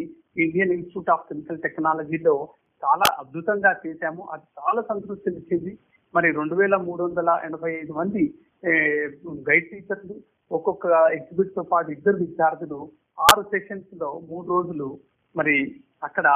ఇండియన్ ఇన్స్టిట్యూట్ ఆఫ్ కెమికల్ టెక్నాలజీలో చాలా అద్భుతంగా చేశాము. అది చాలా సంతృప్తినిచ్చింది మరి రెండు వేల మూడు వందల ఎనభై ఐదు మంది గైడ్ టీచర్లు ఒక్కొక్క ఎగ్జిబిట్తో పాటు ఇద్దరు విద్యార్థులు ఆరు సెషన్స్లో మూడు రోజులు మరి అక్కడ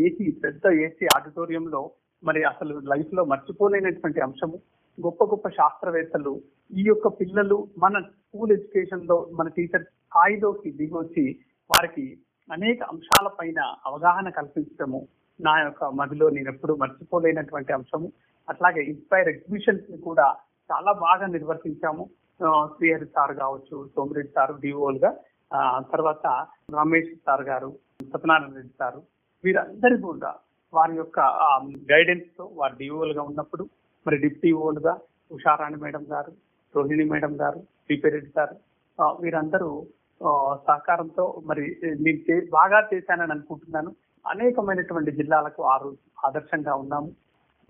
ఏసీ పెద్ద ఏసీ ఆడిటోరియంలో మరి అసలు లైఫ్లో మర్చిపోలేనటువంటి అంశము. గొప్ప గొప్ప శాస్త్రవేత్తలు ఈ యొక్క పిల్లలు మన స్కూల్ ఎడ్యుకేషన్లో మన టీచర్ స్థాయిలోకి దిగొచ్చి వారికి అనేక అంశాల పైన అవగాహన కల్పించడము నా యొక్క మదిలో నేను ఎప్పుడు మర్చిపోలేనటువంటి అంశము. అట్లాగే ఇన్స్పైర్ ఎగ్జిబిషన్స్ని కూడా చాలా బాగా నిర్వర్తించాము. శ్రీహరి సార్ కావచ్చు సోమిరెడ్డి సార్ డిఓల్గా తర్వాత రమేష్ సార్ గారు సత్యనారాయణ రెడ్డి సారు వీరందరి కూడా వారి యొక్క గైడెన్స్తో వారు డిఓల్గా ఉన్నప్పుడు మరి డిప్టీఓల్గా ఉషారాణి మేడం గారు రోహిణి మేడం గారు రెడ్డి సార్ ఆ, వీరందరూ ఆ, సహకారంతో మరి నేను బాగా చేశానని అనుకుంటున్నాను. అనేకమైనటువంటి జిల్లాలకు ఆ రోజు ఆదర్శంగా ఉన్నాము.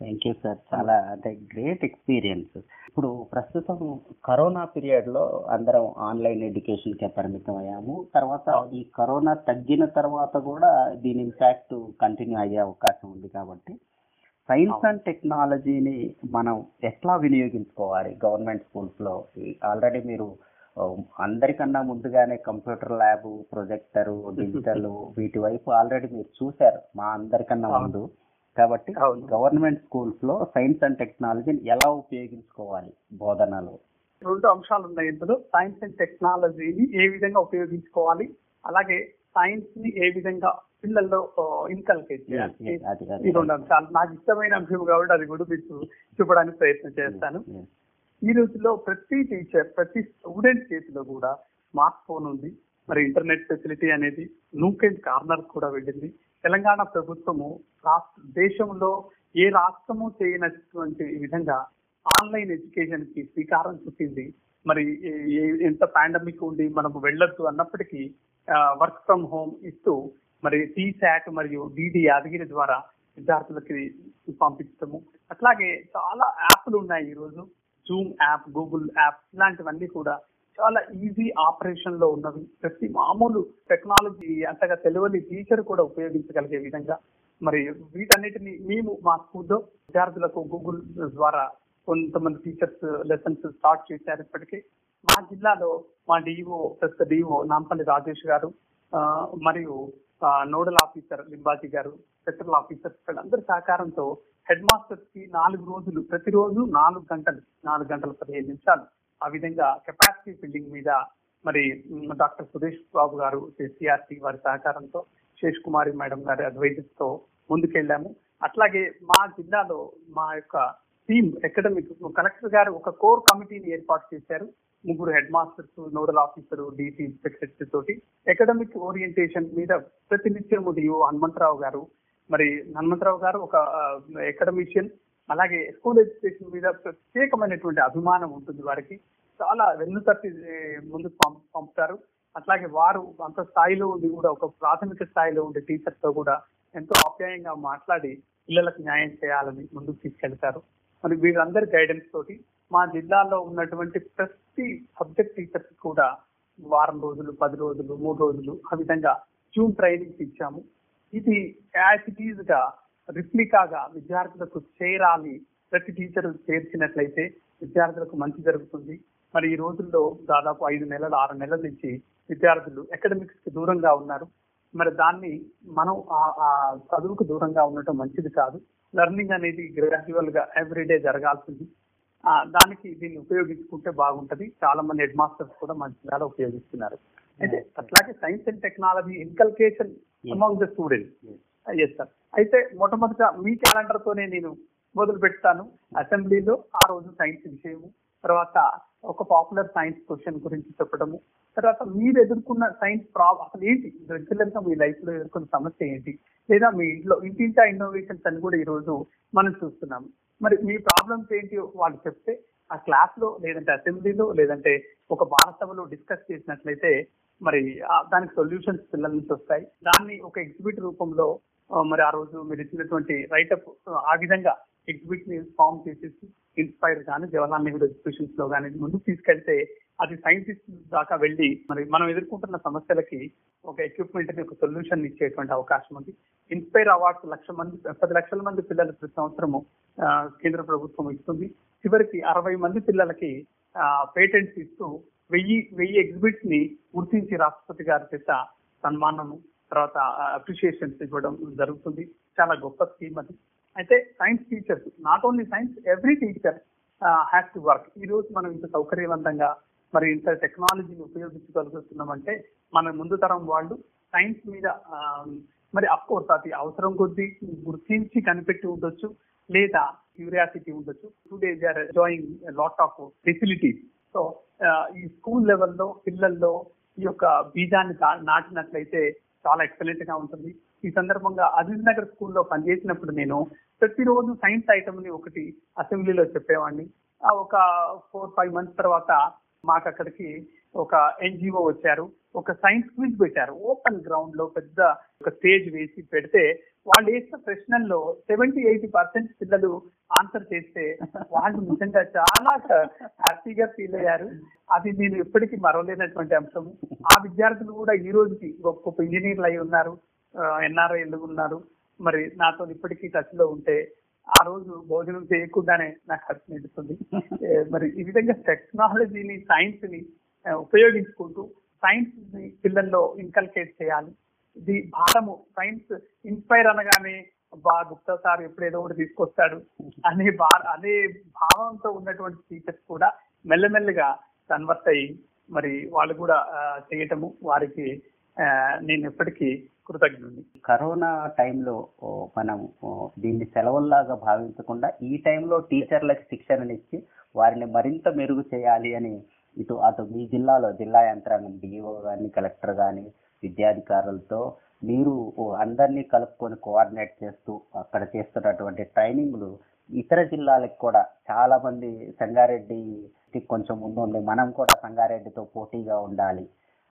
థ్యాంక్ యూ సార్ చాలా అంటే గ్రేట్ ఎక్స్పీరియన్స్ ఇప్పుడు ప్రస్తుతం కరోనా పీరియడ్లో అందరం ఆన్లైన్ ఎడ్యుకేషన్ కే పరిమితం అయ్యాము. తర్వాత ఈ కరోనా తగ్గిన తర్వాత కూడా దీని ఇంపాక్ట్ కంటిన్యూ అయ్యే అవకాశం ఉంది కాబట్టి సైన్స్ అండ్ టెక్నాలజీని మనం ఎట్లా వినియోగించుకోవాలి? గవర్నమెంట్ స్కూల్స్లో ఆల్రెడీ మీరు ఆ, అందరికన్నా ముందుగానే కంప్యూటర్ ల్యాబ్ ప్రొజెక్టర్ డిజిటల్ వీటి వైపు ఆల్రెడీ మీరు చూశారు మా అందరికన్నా. ముందు. కాబట్టి. గవర్నమెంట్ స్కూల్స్లో సైన్స్ అండ్ టెక్నాలజీని ఎలా ఉపయోగించుకోవాలి బోధనలో?
రెండు అంశాలు ఉన్నాయి ఇందులో. సైన్స్ అండ్ టెక్నాలజీని ఏ విధంగా ఉపయోగించుకోవాలి? అలాగే సైన్స్ని ఏ విధంగా పిల్లల్లో ఇన్కల్కేట్ చేయాలి. ఈ రెండు అంశాలు. నాకు ఇష్టమైన అంశం కాబట్టి అది కూడా మీకు చూపడానికి ప్రయత్నం చేస్తాను. ఈ రోజుల్లో ప్రతి టీచర్ ప్రతి స్టూడెంట్ చేతిలో కూడా స్మార్ట్ ఫోన్ ఉంది. మరి ఇంటర్నెట్ ఫెసిలిటీ అనేది నూక్ అండ్ కార్నర్ కూడా వెళ్ళింది. తెలంగాణ ప్రభుత్వము రాష్ట్ర దేశంలో ఏ రాష్ట్రము చేయనటువంటి విధంగా ఆన్లైన్ ఎడ్యుకేషన్కి శ్రీకారం చుట్టింది. మరి ఏ- ఎంత పాండమిక్ ఉండి మనం వెళ్ళొద్దు అన్నప్పటికీ వర్క్ ఫ్రమ్ హోమ్ ఇస్తూ మరి టీశాట్ మరియు డిడి యాదగిరి ద్వారా విద్యార్థులకి పంపించడము అట్లాగే చాలా యాప్లు ఉన్నాయి ఈ రోజు జూమ్ యాప్ గూగుల్ యాప్ ఇలాంటివన్నీ కూడా చాలా ఈజీ ఆపరేషన్లో ఉన్నవి. ప్రతి మామూలు టెక్నాలజీ అంతగా తెలియని టీచర్ కూడా ఉపయోగించగలిగే విధంగా మరి వీటన్నిటిని మేము మా స్కూల్లో విద్యార్థులకు గూగుల్ ద్వారా కొంతమంది టీచర్స్ లెసన్స్ స్టార్ట్ చేశారు ఇప్పటికీ. మా జిల్లాలో మా డిఓ ప్రస్తుత డిఓ నాంపల్లి రాజేష్ గారు మరియు నోడల్ ఆఫీసర్ లింబాజీ గారు సెక్టరల్ ఆఫీసర్స్ వీళ్ళందరి సహకారంతో హెడ్ మాస్టర్స్కి నాలుగు రోజులు ప్రతిరోజు నాలుగు గంటలు నాలుగు గంటల పదిహేను నిమిషాలు ఆ విధంగా కెపాసిటీ బిల్డింగ్ మీద మరి డాక్టర్ సురేష్ బాబు గారు సిఆర్టీ వారి సహకారంతో శేష్ కుమారి మేడం గారి అడ్వైజెస్ ముందుకెళ్ళాము. అట్లాగే మా జిల్లాలో మా యొక్క టీమ్ అకాడమిక్ కలెక్టర్ గారు ఒక కోర్ కమిటీని ఏర్పాటు చేశారు. ముగ్గురు headmasters nodal officer DC secretary తోటి. అకాడమిక్ ఓరియంటేషన్ మీద ప్రతినిత్యం డిఓ హనుమంతరావు గారు మరి హనుమంతరావు గారు ఒక అకాడమిషియన్ అలాగే స్కూల్ ఎడ్యుకేషన్ మీద ప్రత్యేకమైనటువంటి అభిమానం ఉంటుంది వారికి. చాలా వెన్నుతట్టి ఏ, ముందుకు పంప్- పంపుతారు. అట్లాగే వారు అంత స్థాయిలో ఉండి కూడా ఒక ప్రాథమిక స్థాయిలో ఉండే టీచర్తో కూడా ఎంతో ఆప్యాయంగా మాట్లాడి పిల్లలకు న్యాయం చేయాలని ముందుకు తీసుకెళ్తారు. మరి వీరందరి గైడెన్స్ తోటి మా జిల్లాలో ఉన్నటువంటి ప్రతి సబ్జెక్ట్ టీచర్స్ కూడా వారం రోజులు పది రోజులు మూడు రోజులు ఆ విధంగా జూమ్ ట్రైనింగ్స్ ఇచ్చాము. ఇది యాజ్ ఇట్ ఈజ్గా రిప్లికాగా విద్యార్థులకు చేరాలి. ప్రతి టీచర్ చేర్చినట్లయితే విద్యార్థులకు మంచి జరుగుతుంది. మరి ఈ రోజుల్లో దాదాపు ఐదు నెలలు ఆరు నెలల నుంచి విద్యార్థులు అకాడమిక్స్కి దూరంగా ఉన్నారు. మరి దాన్ని మనం ఆ- చదువుకు దూరంగా ఉండటం మంచిది కాదు. లెర్నింగ్ అనేది గ్రాడ్యువల్గా ఎవ్రీడే జరగాల్సింది. ఆ, దానికి దీన్ని ఉపయోగించుకుంటే బాగుంటది. చాలా మంది హెడ్ మాస్టర్స్ కూడా జిల్లాలో ఉపయోగిస్తున్నారు. అయితే అట్లాగే science and technology inculcation among the students yes sir అయితే మొట్టమొదట మీ క్యాలెండర్ తోనే నేను మొదలు పెడతాను అసెంబ్లీలో ఆ రోజు సైన్స్ విషయము తర్వాత ఒక పాపులర్ సైన్స్ క్వశ్చన్ గురించి చెప్పడము. తర్వాత మీరు ఎదుర్కొన్న సైన్స్ ప్రాబ్లం అసలు ఏంటి? రెగ్యులర్గా మీ లైఫ్లో ఎదుర్కొన్న సమస్య ఏంటి? లేదా మీ ఇంట్లో ఇంటింటా ఇన్నోవేషన్స్ అని కూడా ఈ రోజు మనం చూస్తున్నాం. మరి మీ ప్రాబ్లమ్స్ ఏంటి వాళ్ళు చెప్తే ఆ క్లాస్లో లేదంటే అసెంబ్లీలో లేదంటే ఒక భారతసభలో డిస్కస్ చేసినట్లయితే మరి దానికి సొల్యూషన్స్ పిల్లల నుంచి వస్తాయి. దాన్ని ఒక ఎగ్జిబిట్ రూపంలో మరి ఆ రోజు మీరు ఇచ్చినటువంటి రైటప్ ఆ విధంగా ఎగ్జిబిట్ని ఫామ్ చేసేసి ఇన్స్పైర్ కానీ జవహర్లాల్ నెహ్రూ ఎగ్జిబిషన్స్లో కానీ ముందు తీసుకెళ్తే అది సైంటిస్ట్ దాకా వెళ్ళి మరి మనం ఎదుర్కొంటున్న సమస్యలకి ఒక ఎక్విప్మెంట్ని ఒక సొల్యూషన్ ఇచ్చేటువంటి అవకాశం ఉంది. ఇన్స్పైర్ అవార్డ్స్ లక్ష మంది పది లక్షల మంది పిల్లలు ప్రతి సంవత్సరము ఆ, కేంద్ర ప్రభుత్వం ఇస్తుంది. చివరికి అరవై మంది పిల్లలకి పేటెంట్స్ ఇస్తూ వెయ్యి వెయ్యి ఎగ్జిబిట్స్ని గుర్తించి రాష్ట్రపతి గారి చేత సన్మానము తర్వాత అప్రిషియేషన్స్ ఇవ్వడం జరుగుతుంది. చాలా గొప్ప స్కీమ్ అది. అయితే science teachers not only science every teacher has to work ఈ రోజు మనం ఇంత సౌకర్యవంతంగా మరి ఇంత టెక్నాలజీని ఉపయోగించగలుగుతున్నామంటే మన ముందు తరం వాళ్ళు సైన్స్ మీద మరి అఫ్కోర్స్ అది అవసరం కొద్దీ గుర్తించి కనిపెట్టి ఉండొచ్చు లేదా క్యూరియాసిటీ ఉండొచ్చు. Today they are enjoying lot of facilities so ఈ స్కూల్ లెవెల్లో పిల్లల్లో ఈ యొక్క బీజాన్ని నాటినట్లయితే చాలా ఎక్సలెంట్గా ఉంటుంది. ఈ సందర్భంగా అజిత్ నగర్ స్కూల్లో పనిచేసినప్పుడు నేను ప్రతిరోజు సైన్స్ ఐటమ్ని ఒకటి అసెంబ్లీలో చెప్పేవాడిని ఆ ఒక ఫోర్ ఫైవ్ మంత్స్ తర్వాత మాకు అక్కడికి ఒక ఎన్జిఓ వచ్చారు. ఒక సైన్స్ క్విజ్ పెట్టారు. ఓపెన్ గ్రౌండ్లో పెద్ద ఒక స్టేజ్ వేసి పెడితే వాళ్ళు వేసిన ప్రశ్నల్లో సెవెంటీ ఎయిటీ పర్సెంట్ పిల్లలు ఆన్సర్ చేస్తే వాళ్ళు నిజంగా చాలా హ్యాపీగా ఫీల్ అయ్యారు. అది నేను ఎప్పటికీ మరవలేనటువంటి అంశం ఆ విద్యార్థులు కూడా ఈ రోజుకి గొప్ప గొప్ప ఇంజనీర్లు అయి ఉన్నారు. ఎన్ఆర్ఐలు ఉన్నారు? మరి నాతో ఇప్పటికీ టచ్లో ఉంటే ఆ రోజు భోజనం చేయకుండానే నాకు ఖర్చు నిలుస్తుంది మరి ఈ విధంగా టెక్నాలజీని సైన్స్ని ఉపయోగించుకుంటూ సైన్స్ని పిల్లల్లో ఇన్కల్కేట్ చేయాలి. ఇది భారము సైన్స్ ఇన్స్పైర్ అనగానే బా గుప్తా సార్ ఎప్పుడేదో ఒకటి తీసుకొస్తాడు అనే భా అనే భావంతో ఉన్నటువంటి టీచర్స్ కూడా మెల్లమెల్లగా కన్వర్ట్ అయ్యి మరి వాళ్ళు కూడా చేయటము వారికి నేను ఎప్పటికీ కృతజ్ఞుడిని
కరోనా టైంలో మనం దీన్ని సెలవుల్లాగా భావించకుండా ఈ టైంలో టీచర్లకు శిక్షణనిచ్చి వారిని మరింత మెరుగు చేయాలి అని ఇటు అటు మీ జిల్లాలో జిల్లా యంత్రాంగం డిఓ కానీ కలెక్టర్ కానీ విద్యాధికారులతో మీరు ఓ, అందరినీ కలుపుకొని కోఆర్డినేట్ చేస్తూ అక్కడ చేస్తున్నటువంటి ట్రైనింగ్లు ఇతర జిల్లాలకు కూడా చాలా మంది సంగారెడ్డి కొంచెం ముందు ఉంది మనం కూడా సంగారెడ్డితో పోటీగా ఉండాలి.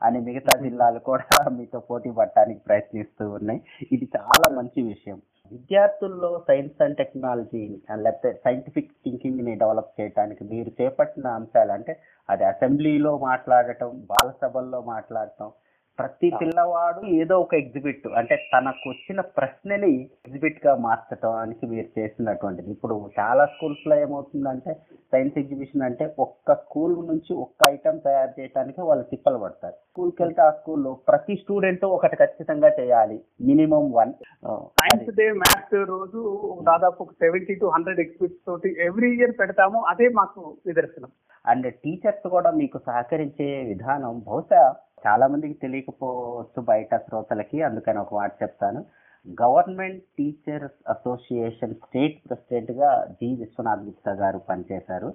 అని మిగతా జిల్లాలు కూడా మీతో పోటీ పడటానికి ప్రయత్నిస్తూ ఉన్నాయి. ఇది చాలా మంచి విషయం. విద్యార్థుల్లో సైన్స్ అండ్ టెక్నాలజీ లేకపోతే సైంటిఫిక్ థింకింగ్ని డెవలప్ చేయడానికి మీరు చేపట్టిన అంశాలు అంటే అది అసెంబ్లీలో మాట్లాడటం బాలసభల్లో మాట్లాడటం ప్రతి పిల్లవాడు ఏదో ఒక ఎగ్జిబిట్ అంటే తనకు వచ్చిన ప్రశ్నని ఎగ్జిబిట్గా మార్చడానికి మీరు చేసినటువంటిది. ఇప్పుడు చాలా స్కూల్స్లో ఏమవుతుందంటే సైన్స్ ఎగ్జిబిషన్ అంటే ఒక్క స్కూల్ నుంచి ఒక్క ఐటమ్ తయారు చేయడానికి వాళ్ళు తిప్పలు పడతారు. స్కూల్కి వెళ్తే ఆ స్కూల్లో ప్రతి స్టూడెంట్ ఒకటి ఖచ్చితంగా చేయాలి minimum one.
Science day maths రోజు దాదాపు ఒక సెవెంటీ టు హండ్రెడ్ ఎగ్జిబిట్స్ తోటి ఎవ్రీ ఇయర్ పెడతాము అదే మాకు నిదర్శనం.
అండ్ టీచర్స్ కూడా మీకు సహకరించే విధానం బహుశా చాలా మందికి తెలియకపోవచ్చు బయట శ్రోతలకి అందుకని ఒక మాట చెప్తాను. గవర్నమెంట్ టీచర్స్ అసోసియేషన్ స్టేట్ ప్రెసిడెంట్గా జి విశ్వనాథ్ గుప్తా గారు పనిచేశారు.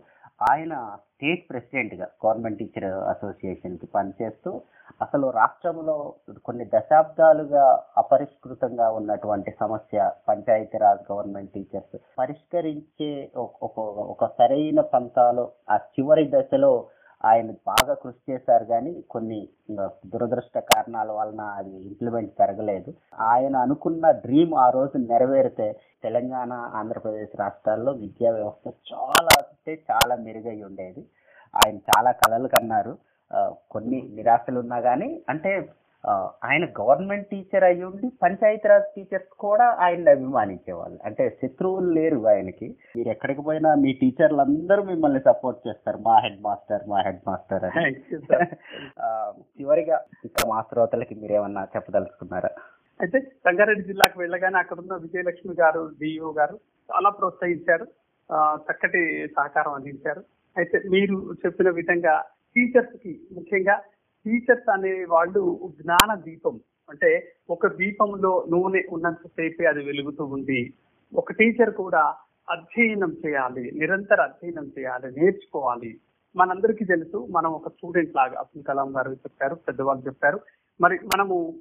ఆయన స్టేట్ ప్రెసిడెంట్గా గవర్నమెంట్ టీచర్ అసోసియేషన్కి పనిచేస్తూ అసలు రాష్ట్రంలో కొన్ని దశాబ్దాలుగా అపరిష్కృతంగా ఉన్నటువంటి సమస్య పంచాయతీరాజ్ గవర్నమెంట్ టీచర్స్ పరిష్కరించే ఒక- ఒక ఒక సరైన పంతాలో ఆ చివరి దశలో ఆయన బాగా కృషి చేశారు కానీ కొన్ని ఇంకా దురదృష్ట కారణాల వలన అది ఇంప్లిమెంట్ జరగలేదు ఆయన అనుకున్న డ్రీమ్ ఆ రోజు నెరవేరితే తెలంగాణ ఆంధ్రప్రదేశ్ రాష్ట్రాల్లో విద్యా వ్యవస్థ చాలా అంటే చాలా మెరుగై ఉండేది. ఆయన చాలా కలలు కన్నారు. కొన్ని నిరాశలు ఉన్నా కానీ అంటే ఆయన గవర్నమెంట్ టీచర్ అయి ఉండి పంచాయతీరాజ్ టీచర్స్ కూడా ఆయన్ని అభిమానించేవాళ్ళు. అంటే శత్రువులు లేరు ఆయనకి. మీరు ఎక్కడికి పోయినా మీ టీచర్లు అందరూ మిమ్మల్ని సపోర్ట్ చేస్తారు. మా హెడ్ మాస్టర్ మా హెడ్ మాస్టర్ అని. చివరిగా ఇక మా శ్రోతలకి మీరేమన్నా చెప్పదలుచుకున్నారా?
అయితే సంగారెడ్డి జిల్లాకు వెళ్ళగానే అక్కడ ఉన్న విజయలక్ష్మి గారు డిఓ గారు చాలా ప్రోత్సహించారు. చక్కటి సహకారం అందించారు. అయితే మీరు చెప్పిన విధంగా టీచర్స్కి ముఖ్యంగా టీచర్స్ అనే వాళ్ళు జ్ఞాన దీపం. అంటే ఒక దీపంలో నూనె ఉన్నంతసేపే అది వెలుగుతూ ఉంది. ఒక టీచర్ కూడా అధ్యయనం చేయాలి నిరంతర అధ్యయనం చేయాలి నేర్చుకోవాలి. మనందరికీ తెలుసు మనం ఒక స్టూడెంట్ లాగా అబ్దుల్ కలాం గారు చెప్పారు పెద్దవాళ్ళు చెప్పారు. మరి మనము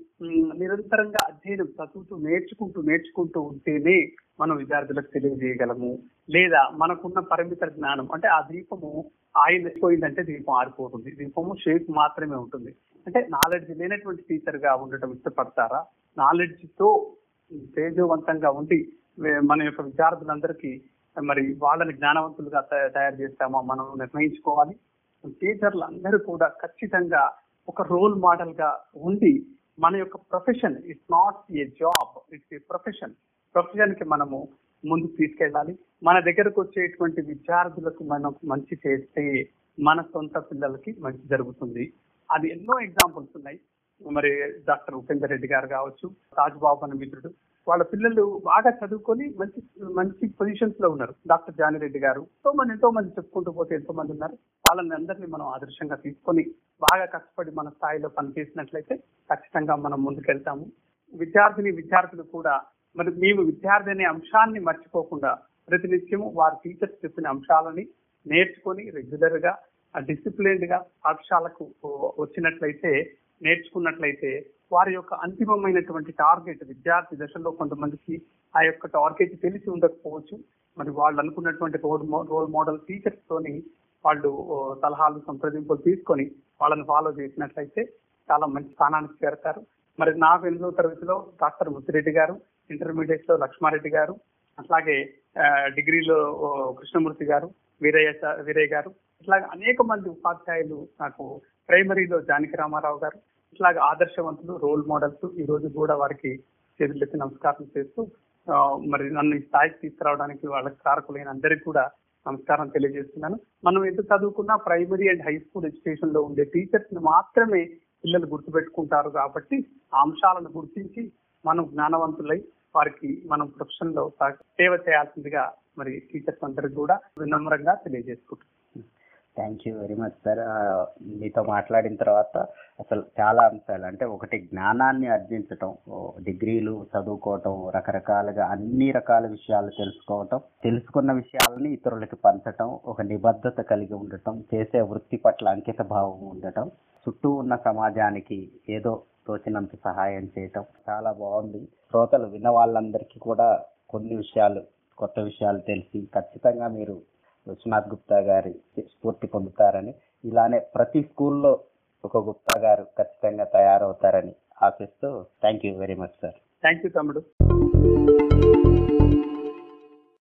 నిరంతరంగా అధ్యయనం చదువుతూ నేర్చుకుంటూ నేర్చుకుంటూ ఉంటేనే మనం విద్యార్థులకు తెలియజేయగలము. లేదా మనకున్న పరిమిత జ్ఞానం అంటే ఆ దీపము ఆయన పోయిందంటే దీపం ఆరిపోతుంది. దీపము షేప్ మాత్రమే ఉంటుంది. అంటే నాలెడ్జ్ లేనటువంటి టీచర్గా ఉండటం ఇష్టపడతారా? నాలెడ్జ్తో తేజవంతంగా ఉండి మన యొక్క విద్యార్థులందరికీ మరి వాళ్ళని జ్ఞానవంతులుగా తయారు చేస్తామో మనం నిర్ణయించుకోవాలి? టీచర్లు అందరూ కూడా ఖచ్చితంగా ఒక రోల్ మోడల్గా ఉండి మన యొక్క profession it's not a job it's a profession ప్రొఫెషన్కి మనము ముందుకు తీసుకెళ్ళాలి. మన దగ్గరకు వచ్చేటువంటి విద్యార్థులకు మనం మంచి చేస్తే మన సొంత పిల్లలకి మంచి జరుగుతుంది. అది ఎన్నో ఎగ్జాంపుల్స్ ఉన్నాయి. మరి డాక్టర్ ఉపేందర్ రెడ్డి గారు కావచ్చు రాజుబాబు అనే మిత్రుడు. వాళ్ళ పిల్లలు బాగా చదువుకొని మంచి మంచి పొజిషన్స్లో ఉన్నారు. డాక్టర్ జానిరెడ్డి గారు. ఎంతో మంది ఎంతో మంది చెప్పుకుంటూ పోతే ఎంతో మంది ఉన్నారు. వాళ్ళని అందరినీ మనం ఆదర్శంగా తీసుకొని బాగా కష్టపడి మన స్థాయిలో పనిచేసినట్లయితే ఖచ్చితంగా మనం ముందుకెళ్తాము. విద్యార్థిని విద్యార్థులు కూడా మరి మేము విద్యార్థి అనే అంశాన్ని మర్చిపోకుండా ప్రతినిత్యము వారి టీచర్స్ చెప్పిన అంశాలని నేర్చుకొని రెగ్యులర్గా డిసిప్లిన్డ్గా పాఠశాలకు వచ్చినట్లయితే నేర్చుకున్నట్లయితే వారి యొక్క అంతిమమైనటువంటి టార్గెట్ విద్యార్థి దశలో కొంతమందికి ఆ యొక్క టార్గెట్ తెలిసి ఉండకపోవచ్చు. మరి వాళ్ళు అనుకున్నటువంటి రోల్ రోల్ మోడల్ టీచర్స్ తోని వాళ్ళు సలహాలు సంప్రదింపులు తీసుకొని వాళ్ళని ఫాలో చేసినట్లయితే చాలా మంచి స్థానానికి చేరతారు. మరి నాకు ఎనిమిదో తరగతిలో డాక్టర్ ముత్తిరెడ్డి గారు ఇంటర్మీడియట్లో లక్ష్మారెడ్డి గారు అట్లాగే ఆ, డిగ్రీలో కృష్ణమూర్తి గారు వీరయ్య వీరయ్య గారు ఇట్లా అనేక మంది ఉపాధ్యాయులు నాకు ప్రైమరీలో జానకి రామారావు గారు ఇట్లాగ ఆదర్శవంతులు రోల్ మోడల్స్ ఈ రోజు కూడా వారికి చేతులెత్తి నమస్కారం చేస్తూ మరి నన్ను ఈ స్థాయికి తీసుకురావడానికి వాళ్ళకి కారకులైన అందరికీ కూడా నమస్కారం తెలియజేస్తున్నాను. మనం ఎంత చదువుకున్నా ప్రైమరీ అండ్ హై స్కూల్ ఎడ్యుకేషన్లో ఉండే టీచర్స్ని మాత్రమే పిల్లలు గుర్తుపెట్టుకుంటారు కాబట్టి ఆ అంశాలను గుర్తించి మనం జ్ఞానవంతులై వారికి మనం ప్రొఫెషన్లో సేవ చేయాల్సిందిగా మరి టీచర్స్ అందరికి కూడా వినమ్రంగా తెలియజేసుకుంటున్నాం
thank you very much sir మీతో మాట్లాడిన తర్వాత అసలు చాలా అంశాలు అంటే ఒకటి జ్ఞానాన్ని అర్జించటం డిగ్రీలు చదువుకోవటం రకరకాలుగా అన్ని రకాల విషయాలు తెలుసుకోవటం తెలుసుకున్న విషయాలని ఇతరులకి పంచటం ఒక నిబద్ధత కలిగి ఉండటం చేసే వృత్తి పట్ల అంకిత భావం ఉండటం చుట్టూ ఉన్న సమాజానికి ఏదో తోచినంత సహాయం చేయటం చాలా బాగుంది. శ్రోతలు విన్న వాళ్ళందరికీ కూడా కొన్ని విషయాలు కొత్త విషయాలు తెలిసి ఖచ్చితంగా మీరు విశ్వనాథ్ గుప్తా గారి స్ఫూర్తి పొందుతారని ఇలానే ప్రతి స్కూల్లో ఒక గుప్తా గారు ఖచ్చితంగా తయారవుతారని ఆశిస్తూ thank you very much sir.
Thank you తమ్ముడు.